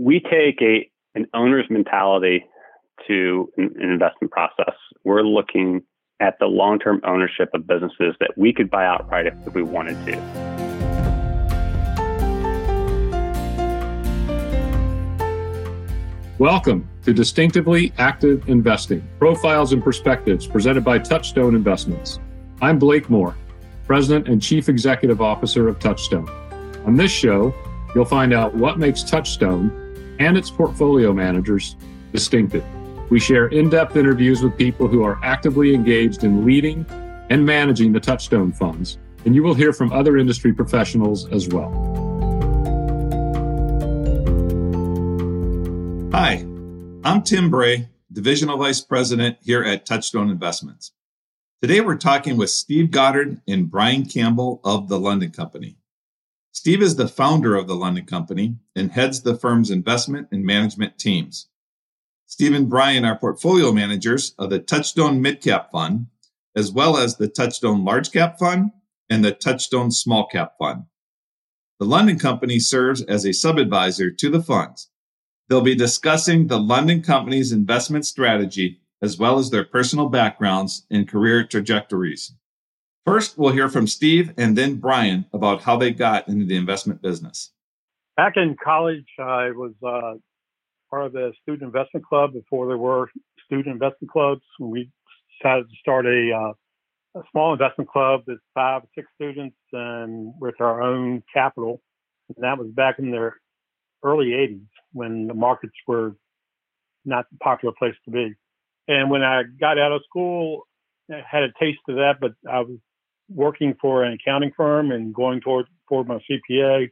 we take a an owner's mentality to an, an investment process. We're looking at the long term ownership of businesses that we could buy outright if, if we wanted to. Welcome to Distinctively Active Investing Profiles and Perspectives presented by Touchstone Investments. I'm Blake Moore, President and Chief Executive Officer of Touchstone. On this show, you'll find out what makes Touchstone and its portfolio managers distinctive. We share in depth interviews with people who are actively engaged in leading and managing the Touchstone funds, and you will hear from other industry professionals as well. Hi, I'm Tim Bray, Divisional Vice President here at Touchstone Investments. Today we're talking with Steve Goddard and Brian Campbell of the London Company. Steve is the founder of the London Company and heads the firm's investment and management teams. Steve and Brian are portfolio managers of the Touchstone Midcap Fund, as well as the Touchstone Large Cap Fund and the Touchstone Small Cap Fund. The London Company serves as a sub-advisor to the funds. They'll be discussing the London Company's investment strategy as well as their personal backgrounds and career trajectories. First, we'll hear from Steve and then Brian about how they got into the investment business. Back in college, I was uh, part of the student investment club before there were student investment clubs. We decided to start a, uh, a small investment club with five, or six students and with our own capital. And that was back in the early 80s when the markets were not the popular place to be. And when I got out of school, I had a taste of that, but I was working for an accounting firm and going toward toward my CPA,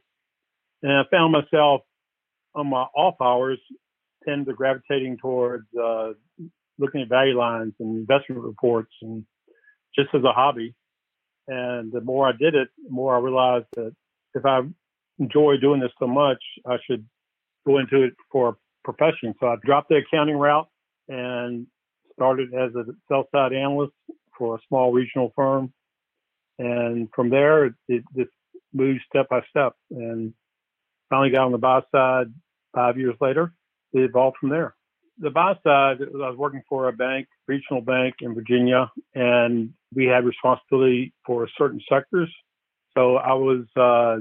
and I found myself on my off hours tend to gravitating towards uh, looking at value lines and investment reports and just as a hobby. And the more I did it, the more I realized that if I enjoy doing this so much, I should go into it for a profession. So I dropped the accounting route and started as a sell side analyst for a small regional firm and from there, it, just moved step by step and finally got on the buy side five years later. It evolved from there. The buy side, I was working for a bank, regional bank in Virginia, and we had responsibility for certain sectors. So I was, uh,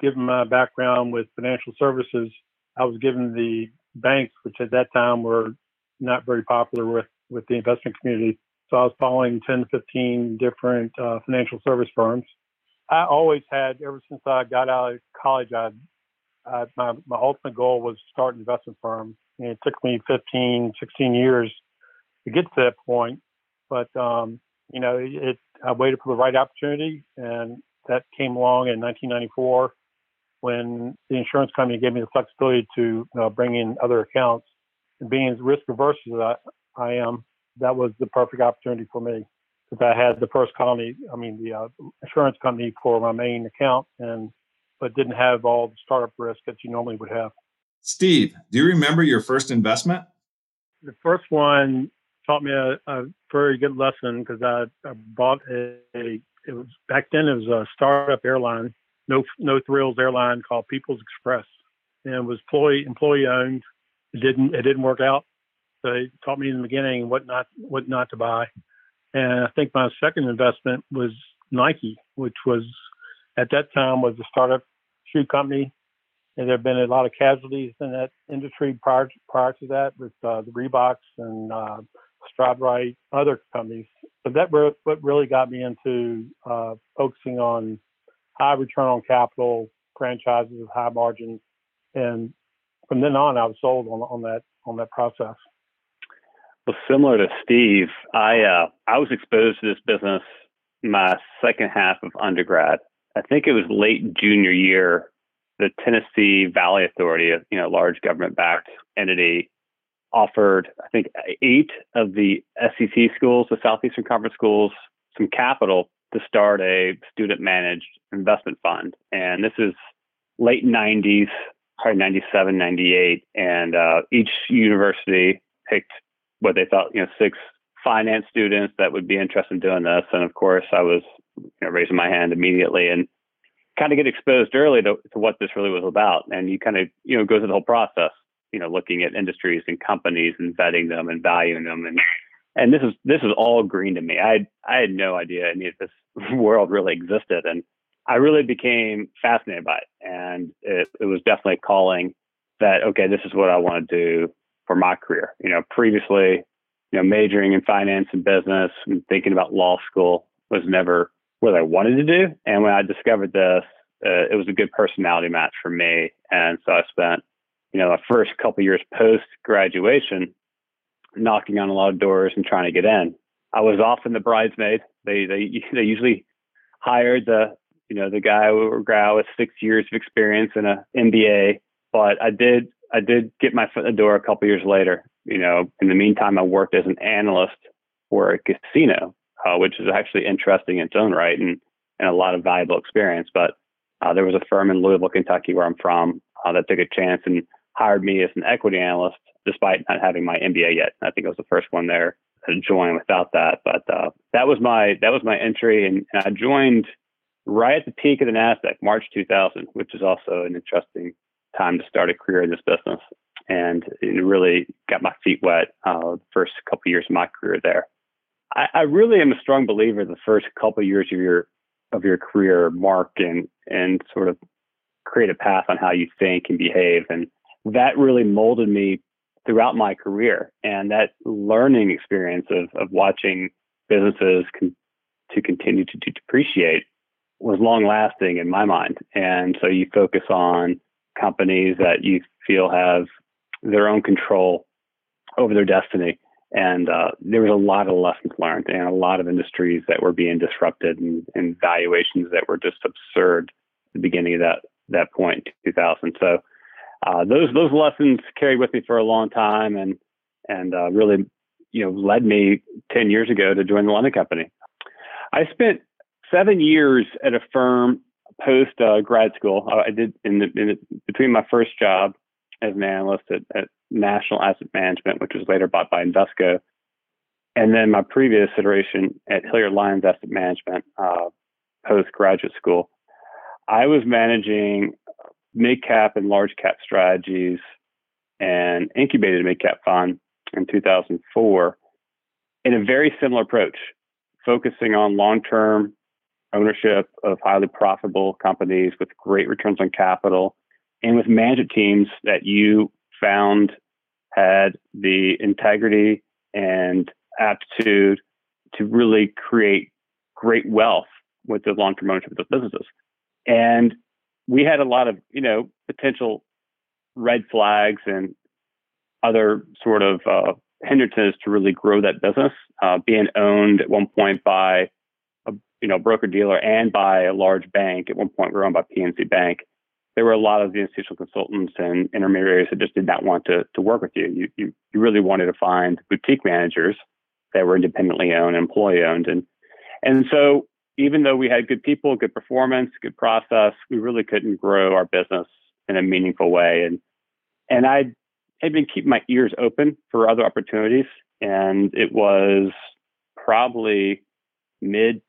given my background with financial services, I was given the banks, which at that time were not very popular with, with the investment community, so I was following 10 to 15 different uh, financial service firms. I always had, ever since I got out of college, I, I my, my ultimate goal was to start an investment firm. And it took me 15, 16 years to get to that point. But, um, you know, it, it, I waited for the right opportunity and that came along in 1994 when the insurance company gave me the flexibility to uh, bring in other accounts. And being as risk averse as I, I am, that was the perfect opportunity for me because I had the first company, I mean, the uh, insurance company for my main account, and but didn't have all the startup risk that you normally would have. Steve, do you remember your first investment? The first one taught me a, a very good lesson because I, I, bought a, a, it was back then it was a startup airline, no no thrills airline called People's Express, and it was employee employee owned. It didn't it didn't work out, they taught me in the beginning what not what not to buy. And I think my second investment was Nike, which was at that time was a startup shoe company. And there have been a lot of casualties in that industry prior prior to that with uh, the Reeboks and uh, Stride other companies. But that re- what really got me into uh, focusing on high return on capital franchises with high margins. And from then on, I was sold on, on that on that process. Well, similar to Steve, I uh, I was exposed to this business my second half of undergrad. I think it was late junior year. The Tennessee Valley Authority, a you know large government-backed entity, offered I think eight of the SEC schools, the Southeastern Conference schools, some capital to start a student-managed investment fund. And this is late 90s, probably 97, 98, and uh, each university picked what they thought, you know, six finance students that would be interested in doing this. And of course, I was you know, raising my hand immediately and kind of get exposed early to, to what this really was about. And you kind of, you know, go through the whole process. you know, looking at industries and companies and vetting them and valuing them. And, and this is, this is all green to me. I I had no idea any of this world really existed. And I really became fascinated by it. And it, it was definitely calling that, okay, this is what I want to do for my career. You know, previously, you know, majoring in finance and business and thinking about law school was never what I wanted to do. And when I discovered this, uh, it was a good personality match for me. And so I spent, you know, the first couple years post graduation knocking on a lot of doors and trying to get in. I was often the bridesmaid. They they they usually hired the you know the guy or gal with six years of experience and a MBA. But I did I did get my foot in the door a couple years later. You know, in the meantime, I worked as an analyst for a casino, uh, which is actually interesting in its own right and and a lot of valuable experience. But uh, there was a firm in Louisville, Kentucky, where I'm from, uh, that took a chance and hired me as an equity analyst, despite not having my MBA yet. I think I was the first one there to join without that. But uh, that was my that was my entry, and, and I joined right at the peak of the Nasdaq, March 2000, which is also an interesting time to start a career in this business. And it really got my feet wet uh, the first couple years of my career there. I, I really am a strong believer the first couple of years of your of your career mark and and sort of create a path on how you think and behave. And that really molded me throughout my career. And that learning experience of, of watching businesses con- to continue to, to depreciate was long lasting in my mind. And so you focus on companies that you feel have their own control over their destiny and uh, there was a lot of lessons learned and a lot of industries that were being disrupted and, and valuations that were just absurd at the beginning of that that point, 2000. So uh, those those lessons carried with me for a long time and and uh, really you know led me 10 years ago to join the London Company. I spent seven years at a firm post uh, grad school. I did in, the, in the, between my first job as an analyst at, at National Asset Management, which was later bought by Invesco. And then my previous iteration at Hilliard Lyons Asset Management, uh, post graduate school, I was managing mid cap and large cap strategies and incubated a mid cap fund in 2004 in a very similar approach, focusing on long term ownership of highly profitable companies with great returns on capital and with management teams that you found had the integrity and aptitude to really create great wealth with the long-term ownership of those businesses. And we had a lot of, you know, potential red flags and other sort of uh, hindrances to really grow that business. Uh, being owned at one point by a you know broker dealer and by a large bank. At one point, we were owned by PNC Bank there were a lot of the institutional consultants and intermediaries that just did not want to, to work with you. you. You you really wanted to find boutique managers that were independently owned, employee owned, and and so even though we had good people, good performance, good process, we really couldn't grow our business in a meaningful way. And and I had been keeping my ears open for other opportunities, and it was probably mid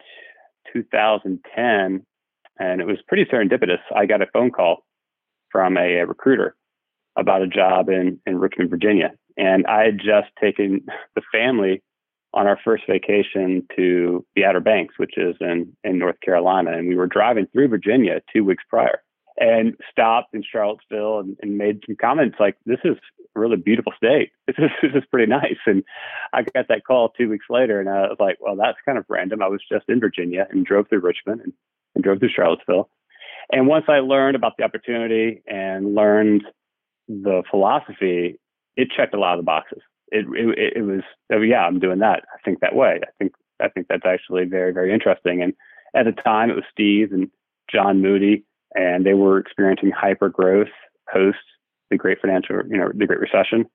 2010 and it was pretty serendipitous. I got a phone call from a, a recruiter about a job in, in Richmond, Virginia. And I had just taken the family on our first vacation to the Outer Banks, which is in, in North Carolina. And we were driving through Virginia two weeks prior and stopped in Charlottesville and, and made some comments like, this is really beautiful state. This is, this is pretty nice. And I got that call two weeks later and I was like, well, that's kind of random. I was just in Virginia and drove through Richmond and and drove through Charlottesville. And once I learned about the opportunity and learned the philosophy, it checked a lot of the boxes. It, it, it was, oh, yeah, I'm doing that. I think that way. I think, I think that's actually very, very interesting. And at the time, it was Steve and John Moody, and they were experiencing hyper growth post the great financial, you know, the Great Recession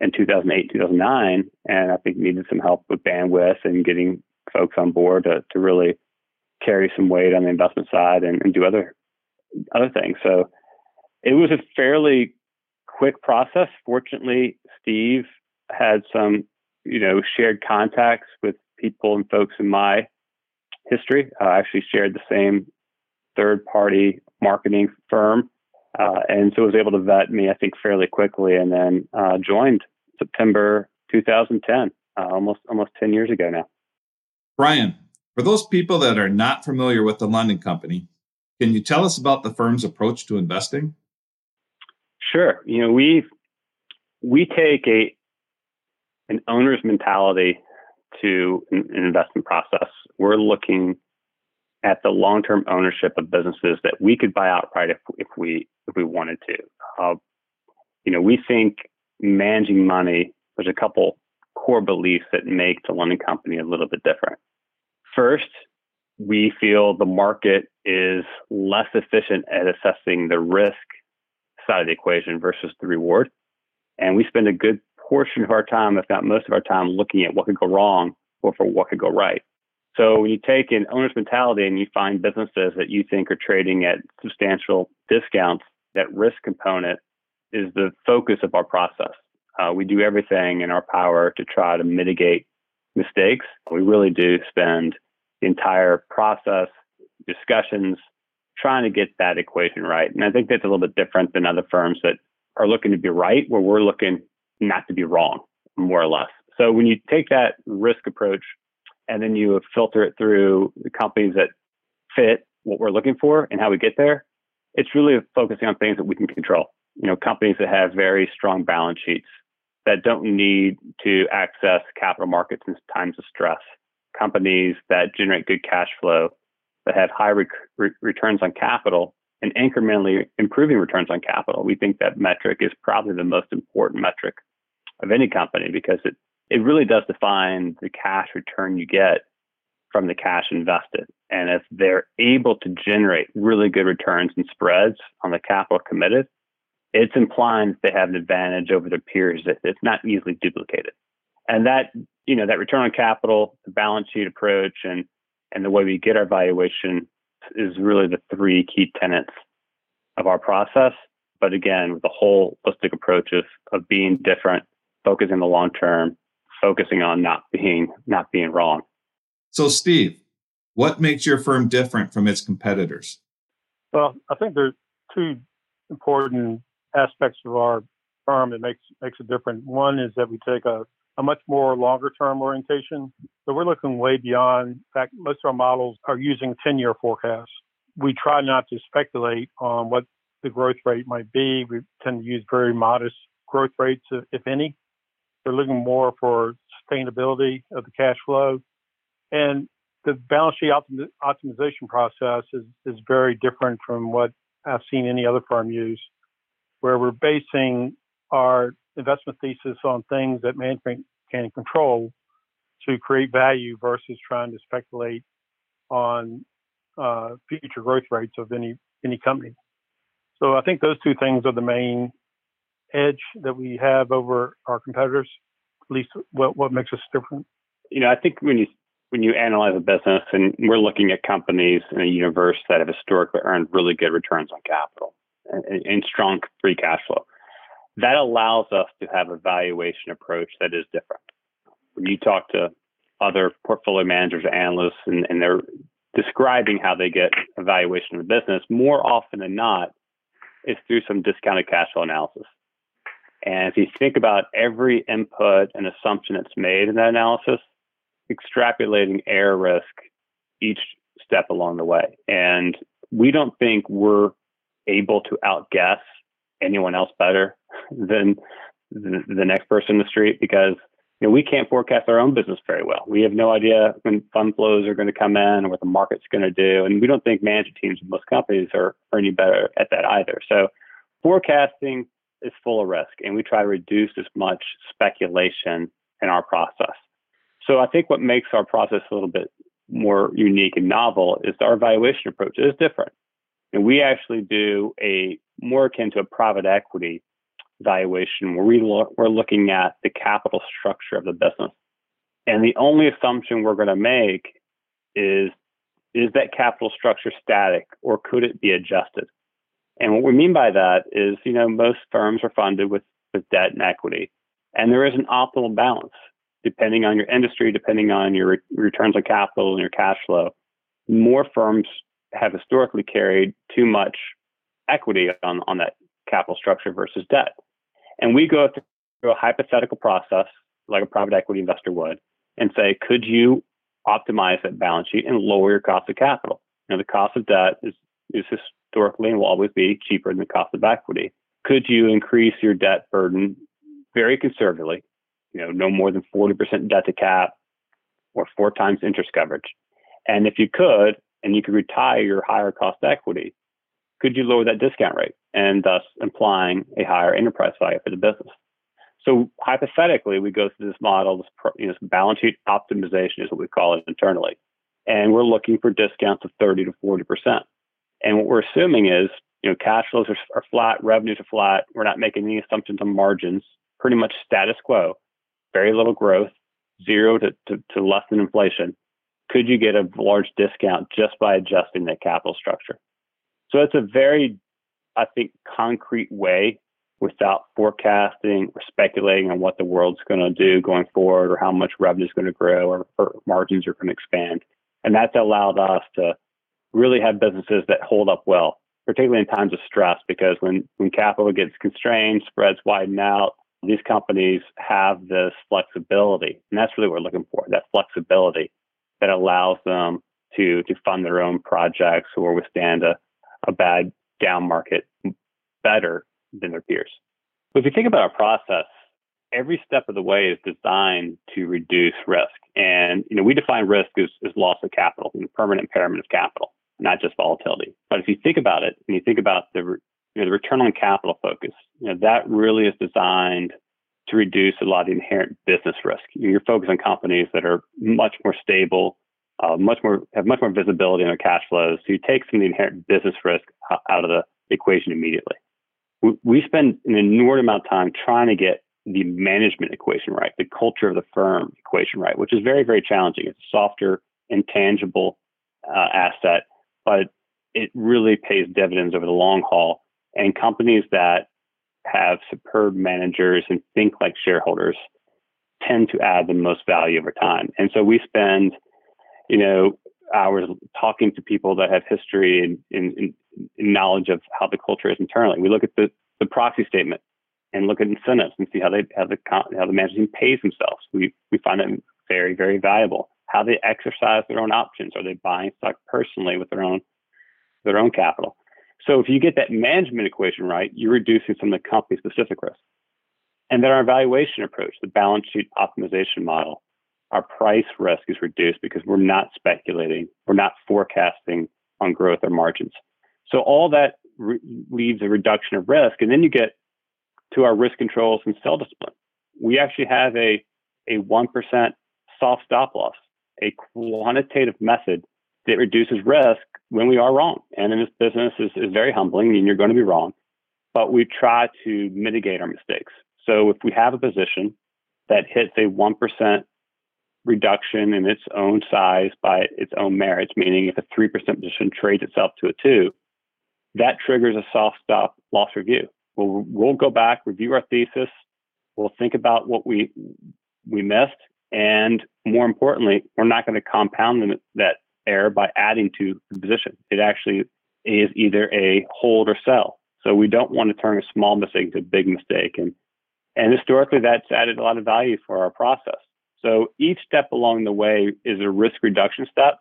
in 2008, 2009. And I think needed some help with bandwidth and getting folks on board to, to really carry some weight on the investment side and, and do other other things. So it was a fairly quick process. Fortunately, Steve had some, you know, shared contacts with people and folks in my history. I actually shared the same third party marketing firm Uh, and so was able to vet me, I think, fairly quickly, and then uh, joined September 2010, uh, almost almost 10 years ago now. Brian, for those people that are not familiar with the London Company, can you tell us about the firm's approach to investing? Sure. You know, we we take a an owner's mentality to an investment process. We're looking at the long-term ownership of businesses that we could buy outright if, if we if we wanted to. Uh, you know, we think managing money. There's a couple core beliefs that make the London company a little bit different. First, we feel the market is less efficient at assessing the risk side of the equation versus the reward. And we spend a good portion of our time, if not most of our time, looking at what could go wrong or for what could go right. So when you take an owner's mentality and you find businesses that you think are trading at substantial discounts, that risk component is the focus of our process. Uh, we do everything in our power to try to mitigate mistakes. We really do spend the entire process, discussions, trying to get that equation right. And I think that's a little bit different than other firms that are looking to be right, where we're looking not to be wrong, more or less. So when you take that risk approach and then you filter it through the companies that fit what we're looking for and how we get there, it's really focusing on things that we can control. You know, companies that have very strong balance sheets that don't need to access capital markets in times of stress, companies that generate good cash flow, that have high re- returns on capital and incrementally improving returns on capital. We think that metric is probably the most important metric of any company because it, it really does define the cash return you get from the cash invested. And if they're able to generate really good returns and spreads on the capital committed, it's implying that they have an advantage over their peers that it's not easily duplicated. And that, you know, that return on capital, the balance sheet approach, and and the way we get our valuation is really the three key tenets of our process. But again, with the holistic approach of, of being different, focusing the long term, focusing on not being not being wrong. So, Steve, what makes your firm different from its competitors? Well, I think there's two important aspects of our firm that makes makes it different. One is that we take a a much more longer term orientation. So we're looking way beyond. In fact, most of our models are using 10 year forecasts. We try not to speculate on what the growth rate might be. We tend to use very modest growth rates, if any. We're looking more for sustainability of the cash flow. And the balance sheet optim- optimization process is, is very different from what I've seen any other firm use, where we're basing our investment thesis on things that management can control to create value versus trying to speculate on uh, future growth rates of any any company. So I think those two things are the main edge that we have over our competitors. At least what what makes us different. You know, I think when you when you analyze a business and we're looking at companies in a universe that have historically earned really good returns on capital and, and strong free cash flow that allows us to have a valuation approach that is different. When you talk to other portfolio managers, analysts, and, and they're describing how they get a valuation of the business, more often than not, is through some discounted cash flow analysis. And if you think about every input and assumption that's made in that analysis, extrapolating error risk each step along the way. And we don't think we're able to outguess anyone else better than the, the next person in the street because you know, we can't forecast our own business very well. We have no idea when fund flows are going to come in or what the market's going to do. And we don't think management teams in most companies are, are any better at that either. So forecasting is full of risk and we try to reduce as much speculation in our process. So I think what makes our process a little bit more unique and novel is our evaluation approach is different. And we actually do a more akin to a private equity valuation where we lo- we're looking at the capital structure of the business. And the only assumption we're going to make is is that capital structure static or could it be adjusted? And what we mean by that is, you know, most firms are funded with, with debt and equity, and there is an optimal balance depending on your industry, depending on your re- returns on capital and your cash flow. More firms have historically carried too much equity on, on that capital structure versus debt. And we go through a hypothetical process like a private equity investor would and say, could you optimize that balance sheet and lower your cost of capital? You know, the cost of debt is, is historically and will always be cheaper than the cost of equity. Could you increase your debt burden very conservatively, you know, no more than 40% debt to cap or four times interest coverage? And if you could, and you could retire your higher cost equity, could you lower that discount rate and thus implying a higher enterprise value for the business? So hypothetically, we go through this model, this, you know, this balance sheet optimization is what we call it internally, and we're looking for discounts of 30 to 40 percent. And what we're assuming is, you know, cash flows are, are flat, revenues are flat. We're not making any assumptions on margins, pretty much status quo, very little growth, zero to, to, to less than inflation. Could you get a large discount just by adjusting that capital structure? So it's a very, I think, concrete way without forecasting or speculating on what the world's going to do going forward or how much revenue is going to grow or, or margins are going to expand. And that's allowed us to really have businesses that hold up well, particularly in times of stress, because when, when capital gets constrained, spreads widen out, these companies have this flexibility. And that's really what we're looking for, that flexibility that allows them to, to fund their own projects or withstand a, a bad down market better than their peers. But if you think about our process, every step of the way is designed to reduce risk. And you know, we define risk as, as loss of capital, know, permanent impairment of capital, not just volatility. But if you think about it, and you think about the you know, the return on capital focus, you know, that really is designed to reduce a lot of the inherent business risk. You're focused on companies that are much more stable, uh, much more have much more visibility in their cash flows. So you take some of the inherent business risk out of the equation immediately we, we spend an inordinate amount of time trying to get the management equation right, the culture of the firm equation right, which is very, very challenging. It's a softer, intangible uh, asset, but it really pays dividends over the long haul. And companies that have superb managers and think like shareholders tend to add the most value over time. And so we spend, you know, hours talking to people that have history and, and, and, knowledge of how the culture is internally. We look at the, the proxy statement and look at incentives and see how they how the how the management pays themselves. We we find that very very valuable. How they exercise their own options. Are they buying stock personally with their own their own capital? So if you get that management equation right, you're reducing some of the company specific risk. And then our valuation approach, the balance sheet optimization model, our price risk is reduced because we're not speculating, we're not forecasting on growth or margins. So all that re- leaves a reduction of risk, and then you get to our risk controls and sell discipline. We actually have a a one percent soft stop loss, a quantitative method that reduces risk when we are wrong. And in this business is, is very humbling, and you're going to be wrong, but we try to mitigate our mistakes. So if we have a position that hits a one percent reduction in its own size by its own merits, meaning if a 3% position trades itself to a 2, that triggers a soft stop loss review. We'll, we'll go back, review our thesis, we'll think about what we, we missed, and more importantly, we're not going to compound that error by adding to the position. It actually is either a hold or sell. So we don't want to turn a small mistake into a big mistake. And, and historically, that's added a lot of value for our process. So each step along the way is a risk reduction step.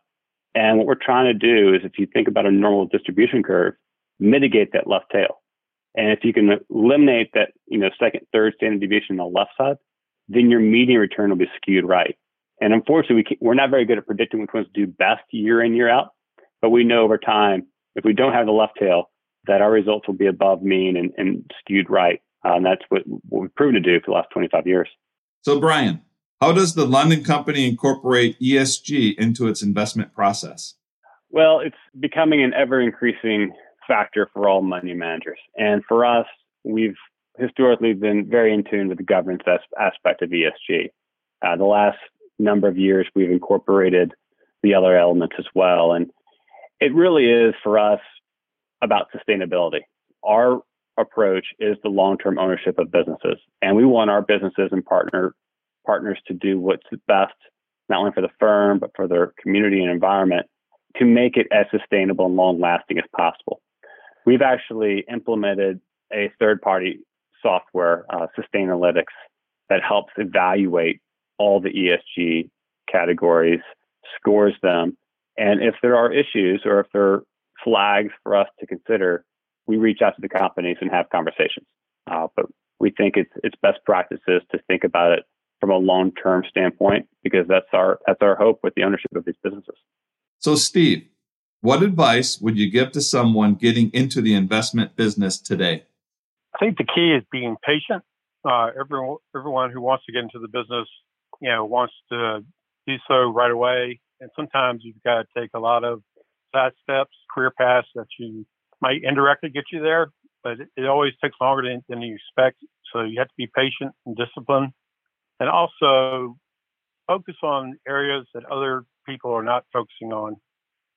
And what we're trying to do is if you think about a normal distribution curve, mitigate that left tail. And if you can eliminate that, you know, second, third standard deviation on the left side, then your median return will be skewed right. And unfortunately, we we're not very good at predicting which ones do best year in, year out. But we know over time, if we don't have the left tail, that our results will be above mean and, and skewed right. Uh, and that's what, what we've proven to do for the last 25 years. So, Brian, how does the London company incorporate ESG into its investment process? Well, it's becoming an ever increasing factor for all money managers. And for us, we've historically been very in tune with the governance aspect of ESG. Uh, the last number of years, we've incorporated the other elements as well. And it really is for us about sustainability. Our approach is the long term ownership of businesses. And we want our businesses and partner partners to do what's best, not only for the firm, but for their community and environment to make it as sustainable and long lasting as possible. We've actually implemented a third party software, uh, Sustainalytics, that helps evaluate all the ESG categories, scores them, and if there are issues or if there are flags for us to consider, we reach out to the companies and have conversations. Uh, but we think it's it's best practices to think about it from a long term standpoint because that's our that's our hope with the ownership of these businesses. So, Steve, what advice would you give to someone getting into the investment business today? I think the key is being patient. Uh, everyone, everyone who wants to get into the business, you know, wants to do so right away. And sometimes you've got to take a lot of side steps, career paths that you might indirectly get you there, but it, it always takes longer than, than you expect. So you have to be patient and disciplined, and also focus on areas that other people are not focusing on.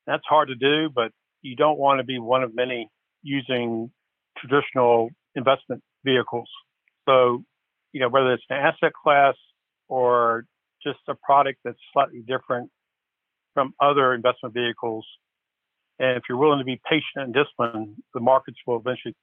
That's hard to do, but you don't want to be one of many using traditional investment vehicles. So, you know, whether it's an asset class or just a product that's slightly different from other investment vehicles. And if you're willing to be patient and disciplined, the markets will eventually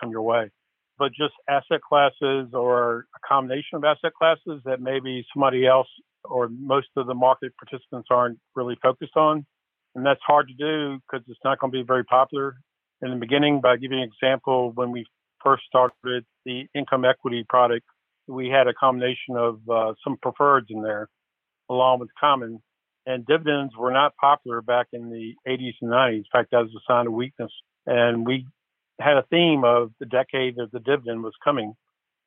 come your way. But just asset classes or a combination of asset classes that maybe somebody else or most of the market participants aren't really focused on. And that's hard to do because it's not going to be very popular. In the beginning, But I'll give you an example, when we first started the income equity product, we had a combination of uh, some preferreds in there along with common. And dividends were not popular back in the 80s and 90s. In fact, that was a sign of weakness. And we had a theme of the decade that the dividend was coming.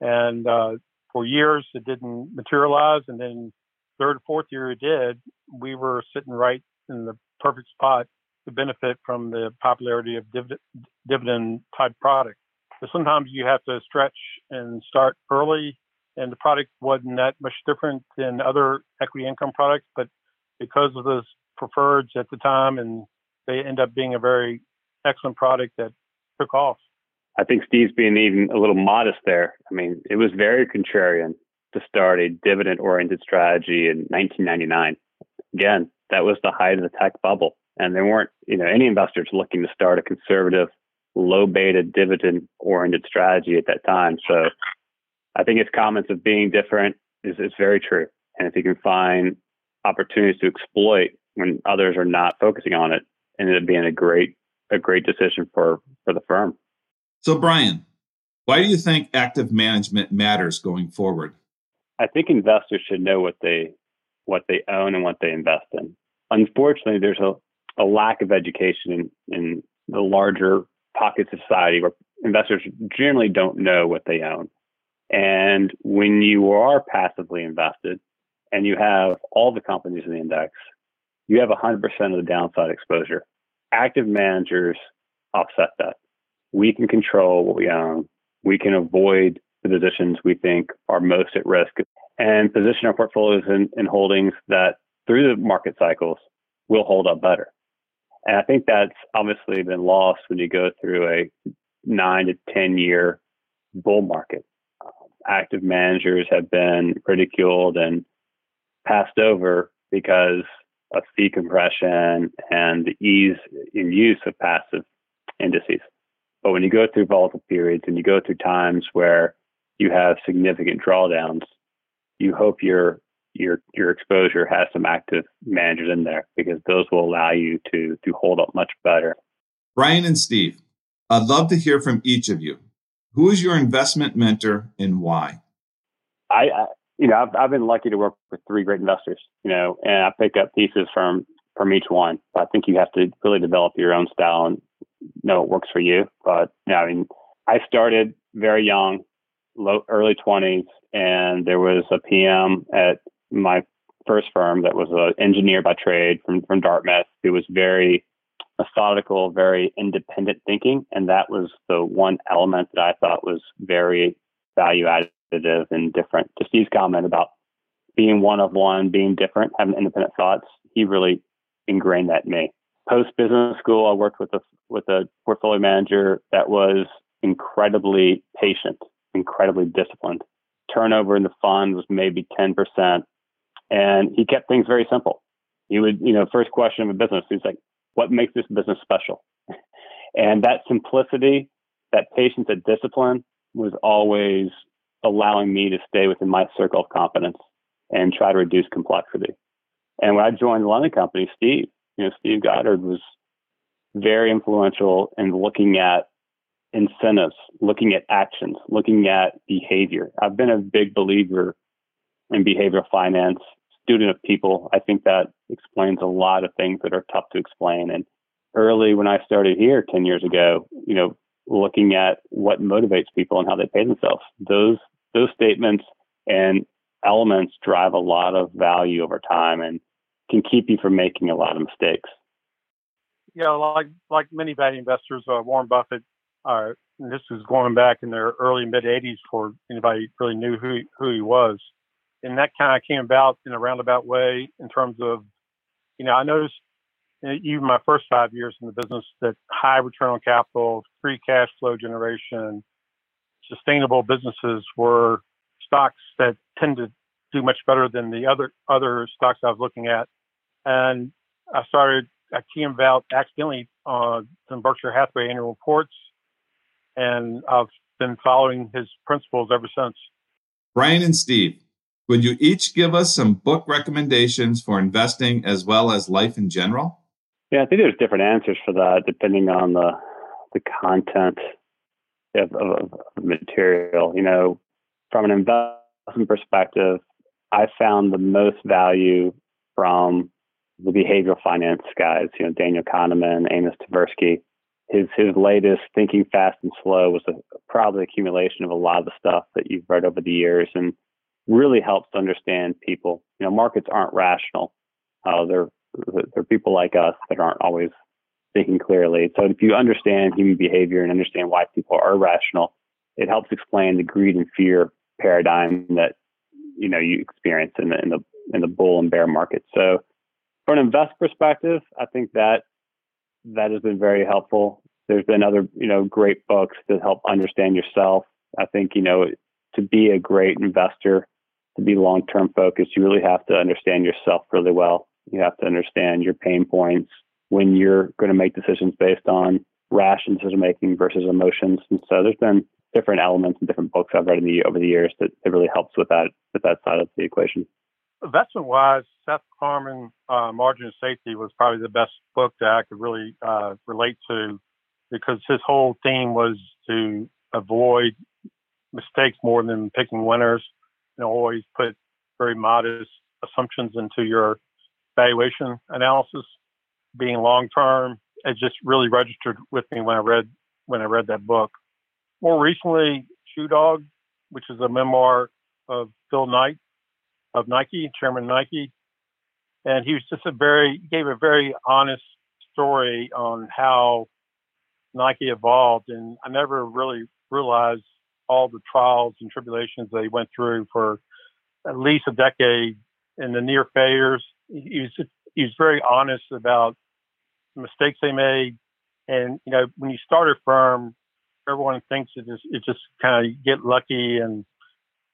And uh, for years, it didn't materialize. And then third or fourth year it did, we were sitting right in the perfect spot to benefit from the popularity of dividend, dividend type product. But sometimes you have to stretch and start early, and the product wasn't that much different than other equity income products, but because of those preferreds at the time, and they end up being a very excellent product that took off. I think Steve's being even a little modest there. I mean, it was very contrarian to start a dividend oriented strategy in 1999. Again, that was the height of the tech bubble. And there weren't, you know, any investors looking to start a conservative, low beta dividend oriented strategy at that time. So I think his comments of being different is, is very true. And if you can find opportunities to exploit when others are not focusing on it, ended up being a great a great decision for for the firm. So Brian, why do you think active management matters going forward? I think investors should know what they what they own and what they invest in. Unfortunately, there's a, a lack of education in, in the larger pockets of society where investors generally don't know what they own. And when you are passively invested and you have all the companies in the index, you have 100% of the downside exposure. Active managers offset that. We can control what we own. We can avoid the positions we think are most at risk and position our portfolios in, in holdings that through the market cycles will hold up better. And I think that's obviously been lost when you go through a nine to 10 year bull market. Active managers have been ridiculed and passed over because of fee compression and the ease in use of passive indices. But when you go through volatile periods and you go through times where you have significant drawdowns, you hope your your your exposure has some active managers in there because those will allow you to to hold up much better. Brian and Steve, I'd love to hear from each of you. Who is your investment mentor and why? I, I you know I've, I've been lucky to work with three great investors. You know, and I pick up pieces from from each one. I think you have to really develop your own style and know what works for you. But yeah, I mean, I started very young, low early twenties, and there was a PM at my first firm that was an engineer by trade from, from Dartmouth who was very methodical, very independent thinking. And that was the one element that I thought was very value additive and different. To Steve's comment about being one of one, being different, having independent thoughts, he really ingrained that in me. Post business school, I worked with a with a portfolio manager that was incredibly patient, incredibly disciplined. Turnover in the fund was maybe 10%. And he kept things very simple. He would, you know, first question of a business, he's like, what makes this business special? And that simplicity, that patience, that discipline was always allowing me to stay within my circle of competence and try to reduce complexity. And when I joined the London company, Steve, you know, Steve Goddard was very influential in looking at incentives, looking at actions, looking at behavior. I've been a big believer in behavioral finance, student of people. I think that explains a lot of things that are tough to explain. And early when I started here 10 years ago, you know, looking at what motivates people and how they pay themselves, those, those statements and elements drive a lot of value over time and can keep you from making a lot of mistakes. Yeah, like like many value investors, uh, Warren Buffett. Uh, this was going back in the early mid '80s before anybody really knew who who he was, and that kind of came about in a roundabout way in terms of, you know, I noticed even my first five years in the business that high return on capital, free cash flow generation, sustainable businesses were stocks that tend to do much better than the other other stocks I was looking at. And I started I came about accidentally on some Berkshire Hathaway annual reports, and I've been following his principles ever since. Brian and Steve, would you each give us some book recommendations for investing as well as life in general? Yeah, I think there's different answers for that depending on the the content of, of, of material. You know, from an investment perspective, I found the most value from the behavioral finance guys, you know, Daniel Kahneman, Amos Tversky. His his latest Thinking Fast and Slow was a, probably accumulation of a lot of the stuff that you've read over the years and really helps to understand people. You know, markets aren't rational. Uh, they're they're people like us that aren't always thinking clearly. So if you understand human behavior and understand why people are irrational, it helps explain the greed and fear paradigm that you know you experience in the in the in the bull and bear market. So from an invest perspective, I think that that has been very helpful. There's been other you know great books that help understand yourself. I think you know to be a great investor, to be long term focused, you really have to understand yourself really well. You have to understand your pain points when you're going to make decisions based on rash decision making versus emotions. And so there's been different elements and different books I've read in the over the years that, that really helps with that with that side of the equation. Investment wise, Seth Klarman, uh, Margin of Safety was probably the best book that I could really uh, relate to because his whole theme was to avoid mistakes more than picking winners and always put very modest assumptions into your valuation analysis. Being long term, it just really registered with me when I read when I read that book. More recently, Shoe Dog, which is a memoir of Phil Knight of Nike, Chairman Nike, and he was just a very gave a very honest story on how Nike evolved, and I never really realized all the trials and tribulations they went through for at least a decade and the near failures. He was he was very honest about the mistakes they made, and you know when you start a firm, everyone thinks it just it just kind of get lucky and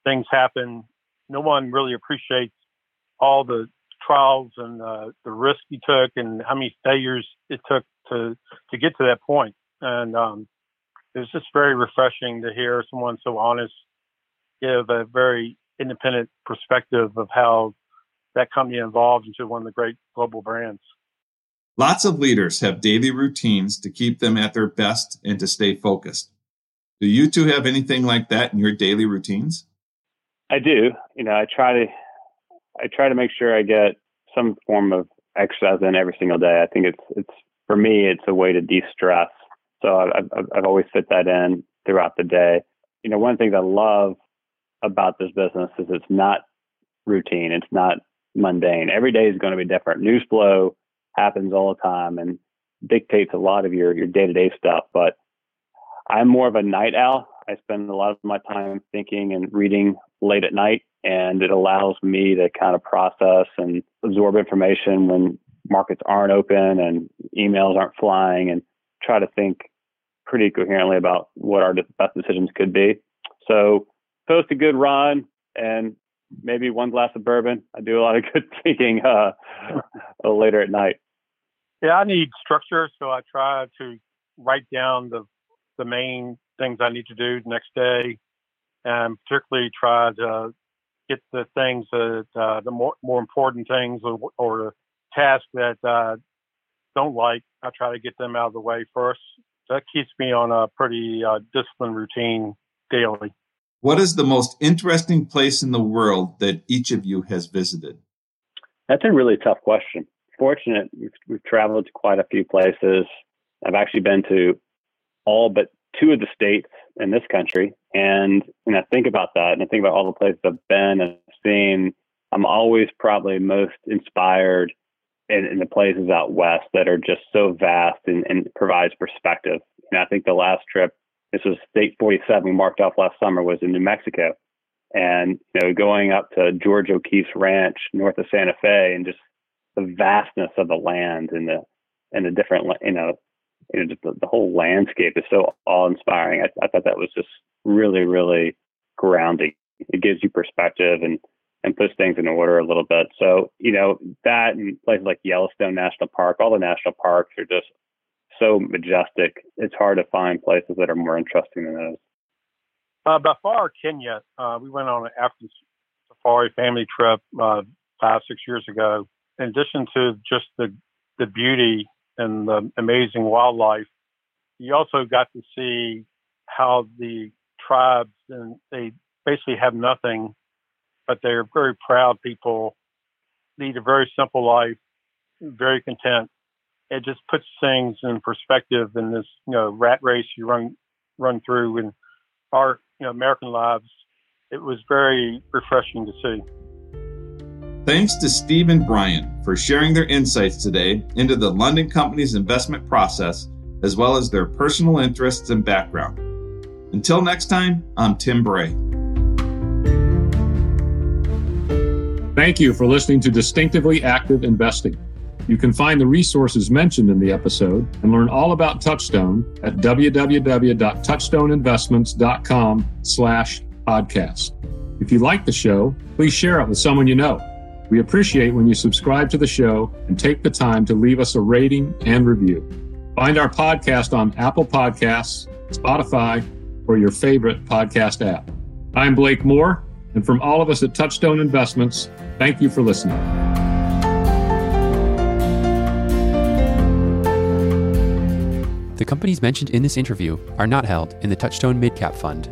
things happen. No one really appreciates all the trials and uh, the risk you took and how many failures it took to to get to that point. And um, it was just very refreshing to hear someone so honest give a very independent perspective of how that company evolved into one of the great global brands. Lots of leaders have daily routines to keep them at their best and to stay focused. Do you two have anything like that in your daily routines? I do. You know, I try to I try to make sure I get some form of exercise in every single day. I think it's it's for me it's a way to de-stress. So I've I've, always fit that in throughout the day. You know, one things I love about this business is it's not routine. It's not mundane. Every day is going to be different. News flow happens all the time and dictates a lot of your your day to day stuff. But I'm more of a night owl. I spend a lot of my time thinking and reading late at night, and it allows me to kind of process and absorb information when markets aren't open and emails aren't flying, and try to think pretty coherently about what our best decisions could be. So, post a good run and maybe one glass of bourbon. I do a lot of good thinking uh, later at night. Yeah, I need structure, so I try to write down the the main things I need to do next day, and particularly try to get the things that uh, the more more important things or, or tasks that uh, don't like. I try to get them out of the way first. That keeps me on a pretty uh, disciplined routine daily. What is the most interesting place in the world that each of you has visited? That's a really tough question. Fortunate, we've, we've traveled to quite a few places. I've actually been to all but two of the states in this country. And when I think about that and I think about all the places I've been and seen, I'm always probably most inspired in the places out west that are just so vast and, and provides perspective. And I think the last trip, this was State 47 we marked off last summer, was in New Mexico. And, you know, going up to Georgia O'Keeffe's ranch north of Santa Fe and just the vastness of the land and the, and the different, you know, you know, the, the whole landscape is so awe-inspiring. I, I thought that was just really, really grounding. It gives you perspective and and puts things in order a little bit. So, you know, that and places like Yellowstone National Park, all the national parks are just so majestic. It's hard to find places that are more interesting than those. Uh, by far, Kenya. Uh, we went on an African safari family trip uh, five, six years ago. In addition to just the the beauty and the amazing wildlife, you also got to see how the tribes and they basically have nothing, but they're very proud people, lead a very simple life, very content. It just puts things in perspective in this, you know, rat race you run run through in our, you know, American lives. It was very refreshing to see. Thanks to Steve and Brian for sharing their insights today into the London Company's investment process, as well as their personal interests and background. Until next time, I'm Tim Bray. Thank you for listening to Distinctively Active Investing. You can find the resources mentioned in the episode and learn all about Touchstone at www.touchstoneinvestments.com slash podcast. If you like the show, please share it with someone you know. We appreciate when you subscribe to the show and take the time to leave us a rating and review. Find our podcast on Apple Podcasts, Spotify, or your favorite podcast app. I'm Blake Moore, and from all of us at Touchstone Investments, thank you for listening. The companies mentioned in this interview are not held in the Touchstone Midcap Fund.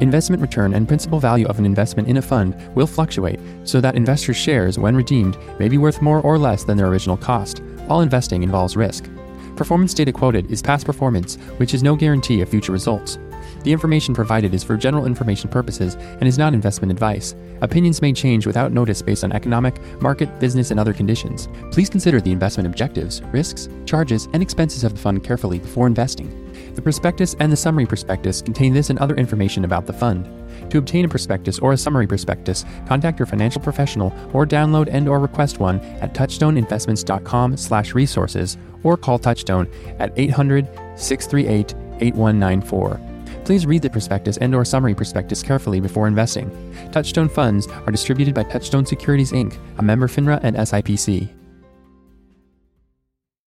Investment return and principal value of an investment in a fund will fluctuate so that investors' shares, when redeemed, may be worth more or less than their original cost. All investing involves risk. Performance data quoted is past performance, which is no guarantee of future results. The information provided is for general information purposes and is not investment advice. Opinions may change without notice based on economic, market, business, and other conditions. Please consider the investment objectives, risks, charges, and expenses of the fund carefully before investing. The prospectus and the summary prospectus contain this and other information about the fund. To obtain a prospectus or a summary prospectus, contact your financial professional or download and or request one at touchstoneinvestments.com/resources or call Touchstone at 800-638-8194. Please read the prospectus and or summary prospectus carefully before investing. Touchstone funds are distributed by Touchstone Securities Inc., a member FINRA and SIPC.